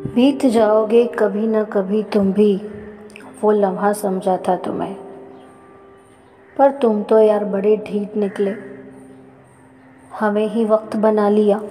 बीत जाओगे कभी ना कभी तुम भी। वो लम्हा समझा था तुम्हें। पर तुम तो यार बड़े ढीठ निकले। हमें ही वक्त बना लिया।